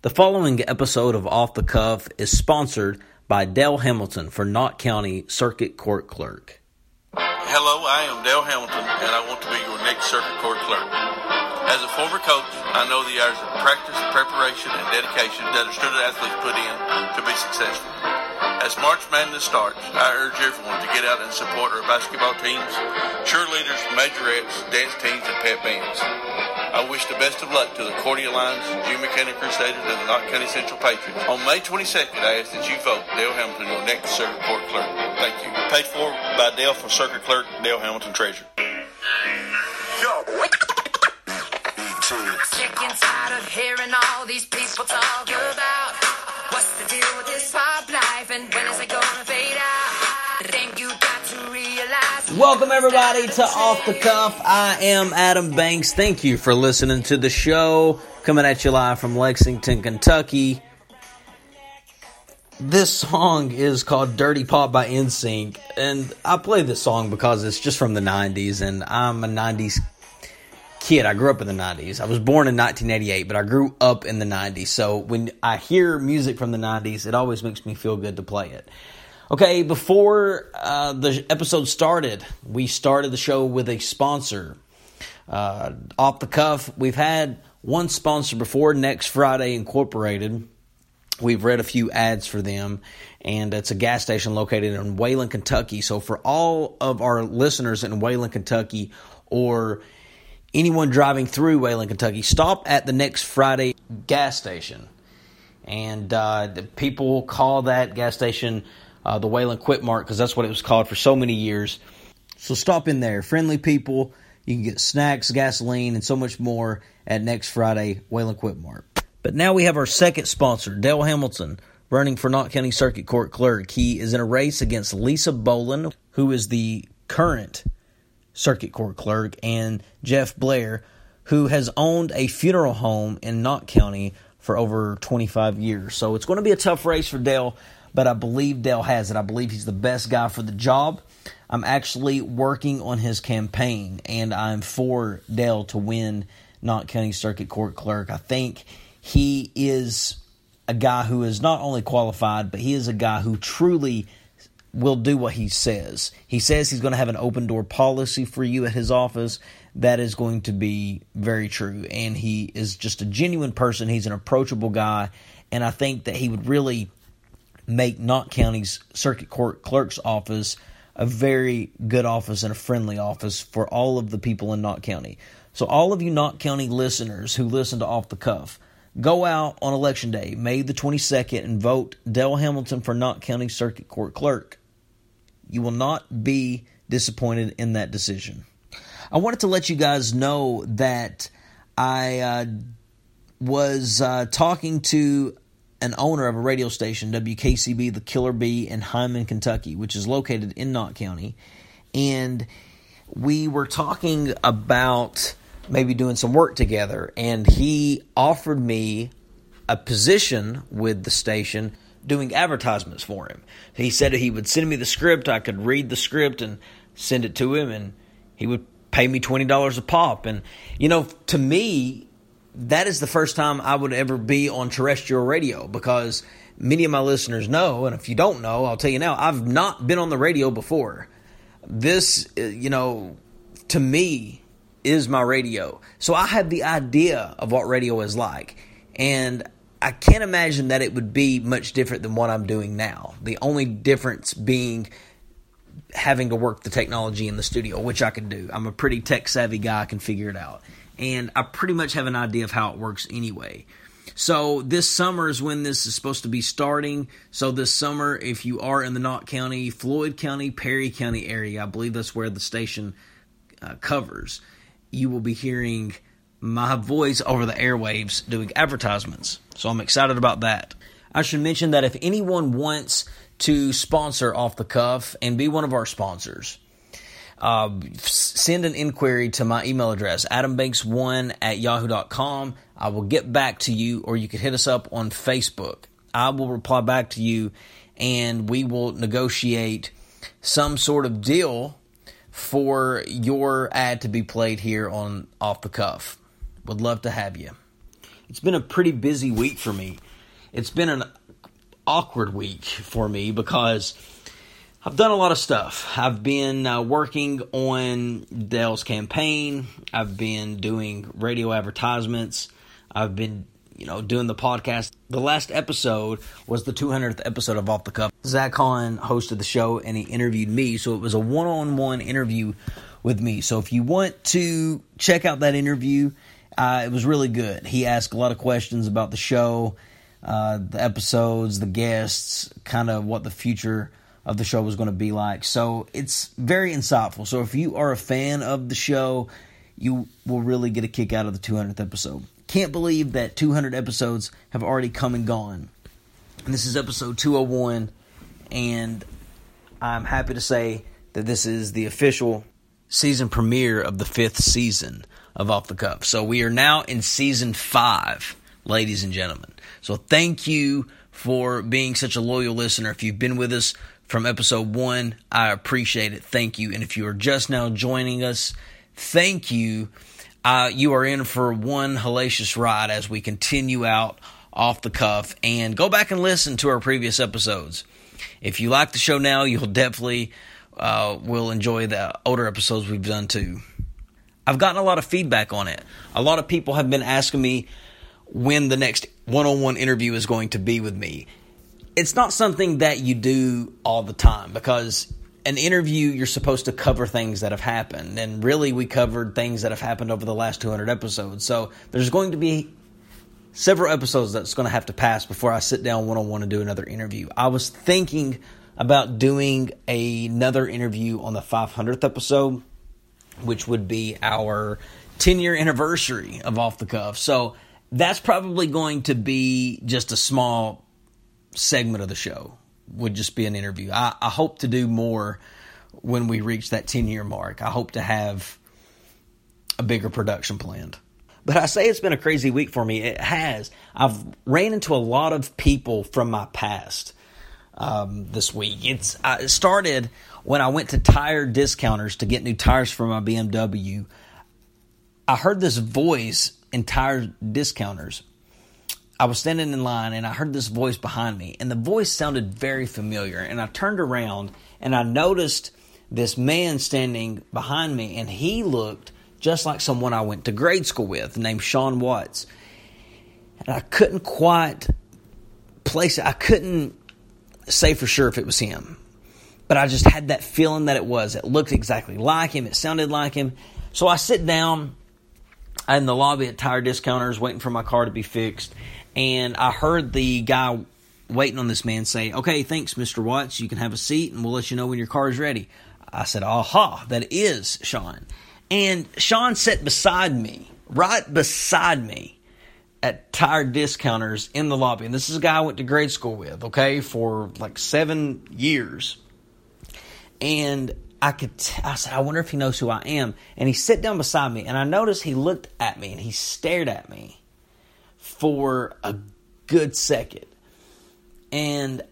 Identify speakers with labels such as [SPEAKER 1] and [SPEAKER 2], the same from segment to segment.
[SPEAKER 1] The following episode of Off the Cuff is sponsored by Dale Hamilton for Knott County Circuit Court Clerk.
[SPEAKER 2] Hello, I am Dale Hamilton, and I want to be your next circuit court clerk. As a former coach, I know the hours of practice, preparation, and dedication that our student athletes put in to be successful. As March Madness starts, I urge everyone to get out and support our basketball teams, cheerleaders, majorettes, dance teams, and pep bands. I wish the best of luck to the Cordia Lions, June Buchanan Crusaders, and the Knott County Central Patriots. On May 22nd, I ask that you vote Dale Hamilton your next circuit court clerk. Thank you. Paid for by Dale for circuit clerk, Dale Hamilton Treasurer.
[SPEAKER 3] Sick and tired of hearing all these people talk about
[SPEAKER 1] Welcome, everybody, to Off the Cuff. I am Adam Banks. Thank you for listening to the show. Coming at you live from Lexington, Kentucky. This song is called Dirty Pop by NSYNC, and I play this song because it's just from the 90s, and I'm a 90s kid. I grew up in the 90s. I was born in 1988, but I grew up in the 90s. So when I hear music from the 90s, it always makes me feel good to play it. Okay, before uh, the episode started, we started the show with a sponsor. Uh, off the cuff, we've had one sponsor before, Next Friday Incorporated. We've read a few ads for them, and it's a gas station located in Wayland, Kentucky. So, for all of our listeners in Wayland, Kentucky, or anyone driving through Wayland, Kentucky, stop at the next Friday gas station. And uh, people call that gas station uh, the Wayland Quit Mart because that's what it was called for so many years. So stop in there. Friendly people. You can get snacks, gasoline, and so much more at next Friday Wayland Quit Mart. But now we have our second sponsor, Dale Hamilton, running for Knott County Circuit Court Clerk. He is in a race against Lisa Boland, who is the current circuit court clerk, and Jeff Blair, who has owned a funeral home in Knott County for over 25 years. So it's going to be a tough race for Dale, but I believe Dale has it. I believe he's the best guy for the job. I'm actually working on his campaign, and I'm for Dale to win Knott County Circuit Court Clerk. I think he is a guy who is not only qualified, but he is a guy who truly will do what he says. He says he's going to have an open door policy for you at his office. That is going to be very true. And he is just a genuine person. He's an approachable guy. And I think that he would really make Knott County's circuit court clerk's office a very good office and a friendly office for all of the people in Knott County. So, all of you Knott County listeners who listen to Off the Cuff, go out on election day, May the 22nd, and vote Dale Hamilton for Knott County Circuit Court Clerk. You will not be disappointed in that decision. I wanted to let you guys know that I uh, was uh, talking to an owner of a radio station, WKCB, the Killer Bee, in Hindman, Kentucky, which is located in Knott County. And we were talking about maybe doing some work together. And he offered me a position with the station doing advertisements for him. He said he would send me the script, I could read the script and send it to him, and he would pay me $20 a pop. And, you know, to me, that is the first time I would ever be on terrestrial radio because many of my listeners know, and if you don't know, I'll tell you now, I've not been on the radio before. This, uh, you know, to me, is my radio. So I have the idea of what radio is like. And I can't imagine that it would be much different than what I'm doing now. The only difference being having to work the technology in the studio, which I can do. I'm a pretty tech savvy guy, I can figure it out. And I pretty much have an idea of how it works anyway. So this summer is when this is supposed to be starting. So this summer, if you are in the Knott County, Floyd County, Perry County area, I believe that's where the station uh, covers, you will be hearing my voice over the airwaves doing advertisements. So I'm excited about that. I should mention that if anyone wants to sponsor Off the Cuff and be one of our sponsors, uh, send an inquiry to my email address, adambanks1 at yahoo.com. I will get back to you, or you can hit us up on Facebook. I will reply back to you, and we will negotiate some sort of deal for your ad to be played here on Off the Cuff. Would love to have you. It's been a pretty busy week for me. It's been an awkward week for me because I've done a lot of stuff. I've been uh, working on Dale's campaign. I've been doing radio advertisements. I've been, you know, doing the podcast. The last episode was the 200th episode of Off the Cuff. Zach Hahn hosted the show and he interviewed me, so it was a one-on-one interview with me. So if you want to check out that interview, uh, it was really good. He asked a lot of questions about the show, uh, the episodes, the guests, kind of what the future of the show was going to be like. So it's very insightful. So if you are a fan of the show, you will really get a kick out of the 200th episode. Can't believe that 200 episodes have already come and gone. And this is episode 201, and I'm happy to say that this is the official season premiere of the fifth season of Off the Cuff. So we are now in season five, ladies and gentlemen. So thank you for being such a loyal listener. If you've been with us from episode one, I appreciate it. Thank you. And if you are just now joining us, thank you. Uh, you are in for one hellacious ride as we continue out off the cuff and go back and listen to our previous episodes. If you like the show now, you'll definitely uh, will enjoy the older episodes we've done too. I've gotten a lot of feedback on it. A lot of people have been asking me when the next one on one interview is going to be with me. It's not something that you do all the time because an interview, you're supposed to cover things that have happened. And really, we covered things that have happened over the last 200 episodes. So there's going to be several episodes that's going to have to pass before I sit down one on one and do another interview. I was thinking about doing another interview on the 500th episode, which would be our 10 year anniversary of Off the Cuff. So that's probably going to be just a small segment of the show, would just be an interview. I, I hope to do more when we reach that 10 year mark. I hope to have a bigger production planned. But I say it's been a crazy week for me. It has. I've ran into a lot of people from my past um, this week. It's uh, it started when I went to tire discounters to get new tires for my BMW. I heard this voice in tire discounters. I was standing in line and I heard this voice behind me, and the voice sounded very familiar. And I turned around and I noticed this man standing behind me, and he looked just like someone I went to grade school with, named Sean Watts. And I couldn't quite place it. I couldn't say for sure if it was him. But I just had that feeling that it was. It looked exactly like him. It sounded like him. So I sit down in the lobby at Tire Discounters waiting for my car to be fixed. And I heard the guy waiting on this man say, Okay, thanks, Mr. Watts. You can have a seat and we'll let you know when your car is ready. I said, Aha, that is Sean. And Sean sat beside me, right beside me at tire discounters in the lobby. And this is a guy I went to grade school with, okay, for like seven years. And I could, t- I said, I wonder if he knows who I am. And he sat down beside me, and I noticed he looked at me and he stared at me for a good second. And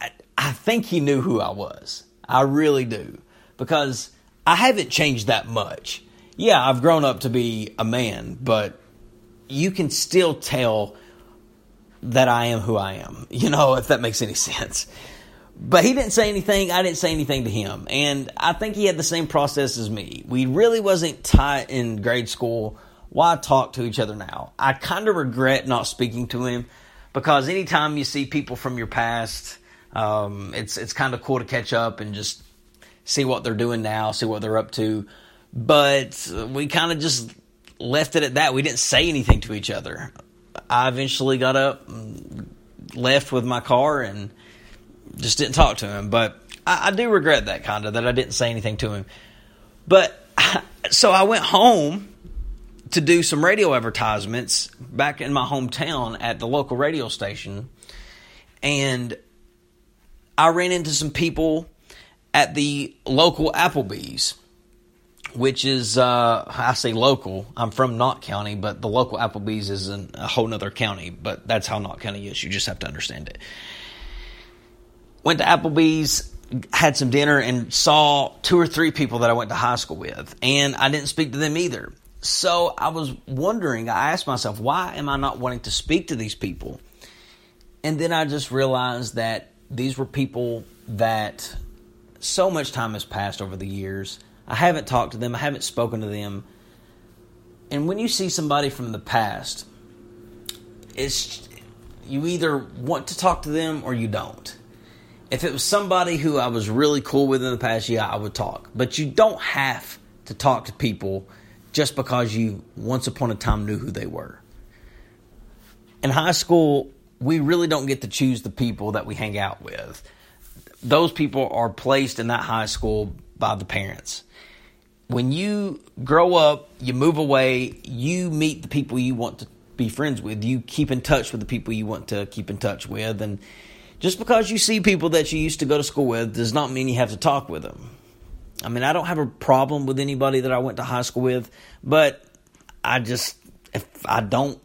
[SPEAKER 1] I, I think he knew who I was. I really do. Because I haven't changed that much. Yeah, I've grown up to be a man, but you can still tell that I am who I am, you know, if that makes any sense. But he didn't say anything. I didn't say anything to him. And I think he had the same process as me. We really wasn't tight in grade school. Why talk to each other now? I kind of regret not speaking to him because anytime you see people from your past, um, it's it's kind of cool to catch up and just see what they're doing now, see what they're up to. But we kind of just left it at that. We didn't say anything to each other. I eventually got up, left with my car, and just didn't talk to him. But I, I do regret that kind of that I didn't say anything to him. But so I went home to do some radio advertisements back in my hometown at the local radio station, and I ran into some people at the local Applebee's which is uh, I say local. I'm from Knott County, but the local Applebee's is in a whole nother county. But that's how Knott County is. You just have to understand it. Went to Applebee's, had some dinner, and saw two or three people that I went to high school with, and I didn't speak to them either. So I was wondering, I asked myself, why am I not wanting to speak to these people? And then I just realized that these were people that so much time has passed over the years. I haven't talked to them, I haven't spoken to them. And when you see somebody from the past, it's you either want to talk to them or you don't. If it was somebody who I was really cool with in the past, yeah, I would talk. But you don't have to talk to people just because you once upon a time knew who they were. In high school, we really don't get to choose the people that we hang out with. Those people are placed in that high school by the parents. When you grow up, you move away, you meet the people you want to be friends with. You keep in touch with the people you want to keep in touch with. And just because you see people that you used to go to school with does not mean you have to talk with them. I mean, I don't have a problem with anybody that I went to high school with, but I just, if I don't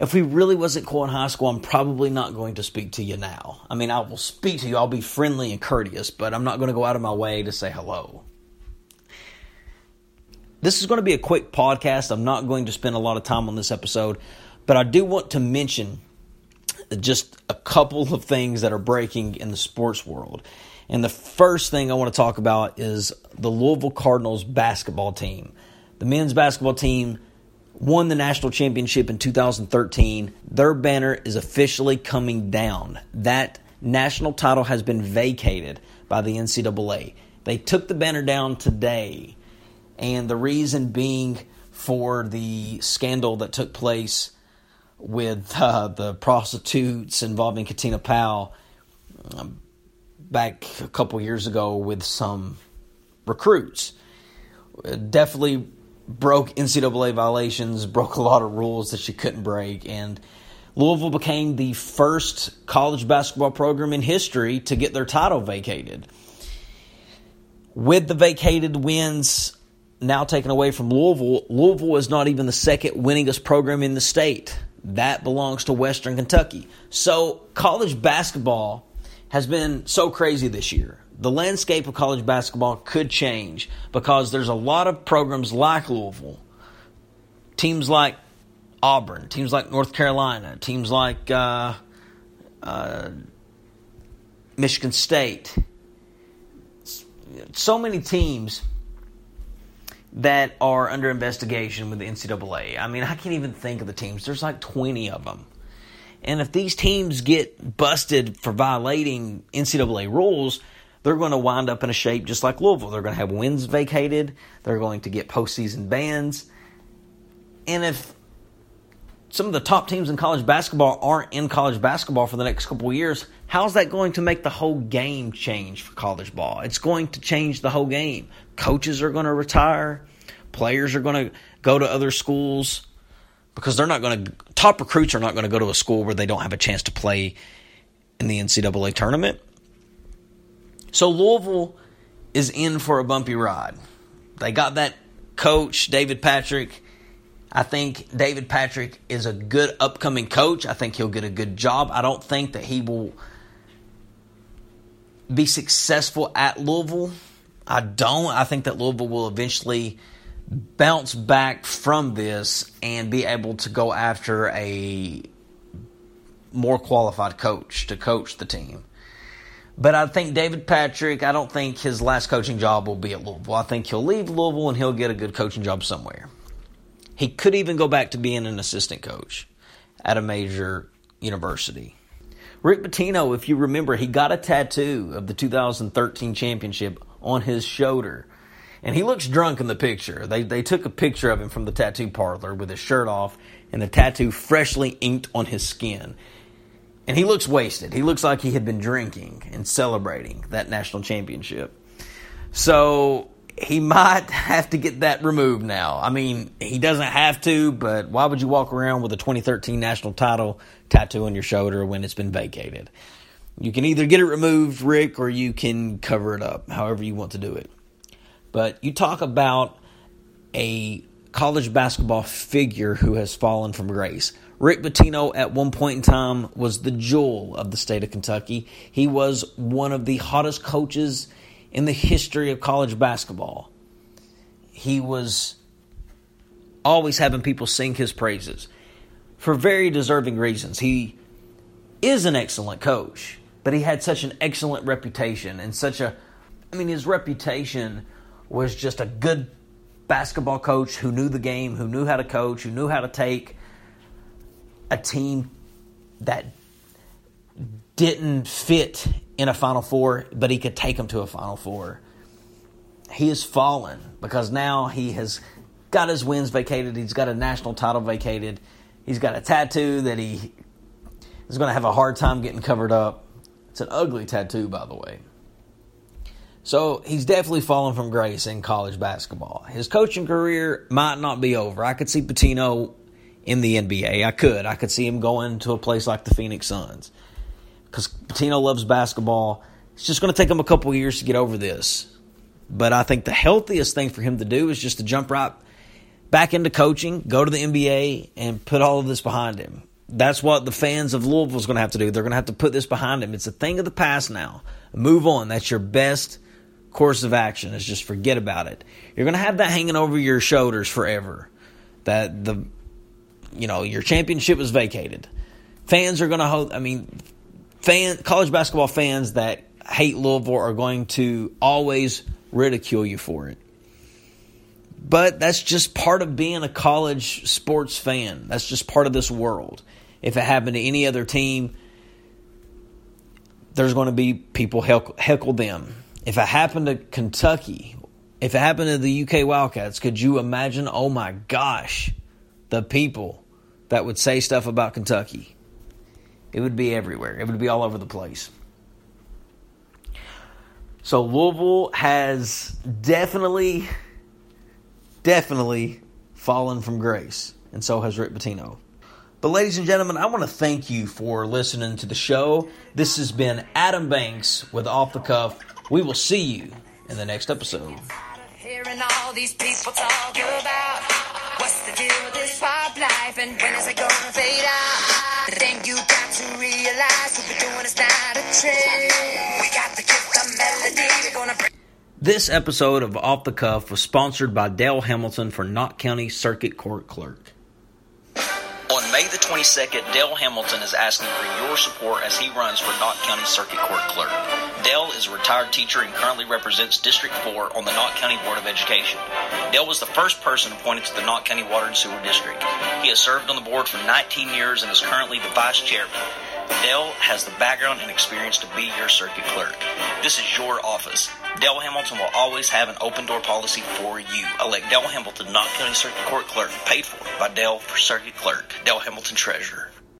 [SPEAKER 1] if we really wasn't cool in high school, I'm probably not going to speak to you now. I mean, I will speak to you, I'll be friendly and courteous, but I'm not going to go out of my way to say hello. This is going to be a quick podcast. I'm not going to spend a lot of time on this episode, but I do want to mention just a couple of things that are breaking in the sports world. And the first thing I want to talk about is the Louisville Cardinals basketball team. The men's basketball team won the national championship in 2013. Their banner is officially coming down. That national title has been vacated by the NCAA. They took the banner down today, and the reason being for the scandal that took place with uh, the prostitutes involving Katina Powell um, back a couple years ago with some recruits. Definitely broke NCAA violations, broke a lot of rules that she couldn't break, and Louisville became the first college basketball program in history to get their title vacated. With the vacated wins now taken away from Louisville, Louisville is not even the second winningest program in the state. That belongs to Western Kentucky. So, college basketball has been so crazy this year the landscape of college basketball could change because there's a lot of programs like Louisville, teams like Auburn, teams like North Carolina, teams like uh, uh, Michigan State. So many teams that are under investigation with the NCAA. I mean, I can't even think of the teams. There's like 20 of them. And if these teams get busted for violating NCAA rules, they're going to wind up in a shape just like Louisville. They're going to have wins vacated. They're going to get postseason bans. And if some of the top teams in college basketball aren't in college basketball for the next couple years, how's that going to make the whole game change for college ball? It's going to change the whole game. Coaches are going to retire. Players are going to go to other schools because they're not going to, top recruits are not going to go to a school where they don't have a chance to play in the NCAA tournament. So Louisville is in for a bumpy ride. They got that coach, David Padgett. I think David Padgett is a good upcoming coach. I think he'll get a good job. I don't think that he will be successful at Louisville. I don't. I think that Louisville will eventually bounce back from this and be able to go after a more qualified coach to coach the team. But I think David Padgett, I don't think his last coaching job will be at Louisville. I think he'll leave Louisville and he'll get a good coaching job somewhere. He could even go back to being an assistant coach at a major university. Rick Pitino, if you remember, he got a tattoo of the 2013 championship on his shoulder. And he looks drunk in the picture. They, they took a picture of him from the tattoo parlor with his shirt off and the tattoo freshly inked on his skin. And he looks wasted. He looks like he had been drinking and celebrating that national championship. So he might have to get that removed now. I mean, he doesn't have to, but why would you walk around with a 2013 national title tattoo on your shoulder when it's been vacated? You can either get it removed, Rick, or you can cover it up, however you want to do it. But you talk about a college basketball figure who has fallen from grace. Rick Pitino, at one point in time, was the jewel of the state of Kentucky. He was one of the hottest coaches in the history of college basketball. He was always having people sing his praises for very deserving reasons. He is an excellent coach, but he had such an excellent reputation and such a I mean his reputation was just a good basketball coach who knew the game, who knew how to coach, who knew how to take a team that didn't fit in a Final Four, but he could take them to a Final Four. He has fallen because now he has got his wins vacated. He's got a national title vacated. He's got a tattoo that he is going to have a hard time getting covered up. It's an ugly tattoo, by the way. So he's definitely fallen from grace in college basketball. His coaching career might not be over. I could see Pitino in the NBA. I could. I could see him going to a place like the Phoenix Suns because Pitino loves basketball. It's just going to take him a couple years to get over this. But I think the healthiest thing for him to do is just to jump right back into coaching, go to the NBA, and put all of this behind him. That's what the fans of Louisville is going to have to do. They're going to have to put this behind him. It's a thing of the past now. Move on. That's your best course of action. Is just forget about it. You're going to have that hanging over your shoulders forever. That the, you know, your championship was vacated. Fans are going to hold. I mean, fan college basketball fans that hate Louisville are going to always ridicule you for it. But that's just part of being a college sports fan. That's just part of this world. If it happened to any other team, there's going to be people heckle, heckle them. If it happened to Kentucky, if it happened to the UK Wildcats, could you imagine? Oh my gosh, the people that would say stuff about Kentucky. It would be everywhere. It would be all over the place. So Louisville has definitely, definitely fallen from grace, and so has Rick Pitino. But ladies and gentlemen, I want to thank you for listening to the show. This has been Adam Banks with Off the Cuff. We will see you in the next episode.
[SPEAKER 3] Hearing all these people talk about what's the deal with this pop life and when is it gonna fade out? The thing you got to realize what we're doing is not a trend. We got the gift of melody, we're gonna bring.
[SPEAKER 1] This episode of Off the Cuff was sponsored by Dale Hamilton for Knott County Circuit Court Clerk.
[SPEAKER 4] May the 22nd, Dale Hamilton is asking for your support as he runs for Knott County Circuit Court Clerk. Dale is a retired teacher and currently represents District 4 on the Knott County Board of Education. Dale was the first person appointed to the Knott County Water and Sewer District. He has served on the board for 19 years and is currently the vice chairman. Dale has the background and experience to be your circuit clerk. This is your office. Dale Hamilton will always have an open door policy for you. Elect Dale Hamilton, Knott County Circuit Court Clerk, paid for by Dale for Circuit Clerk. Dale Hamilton Treasurer.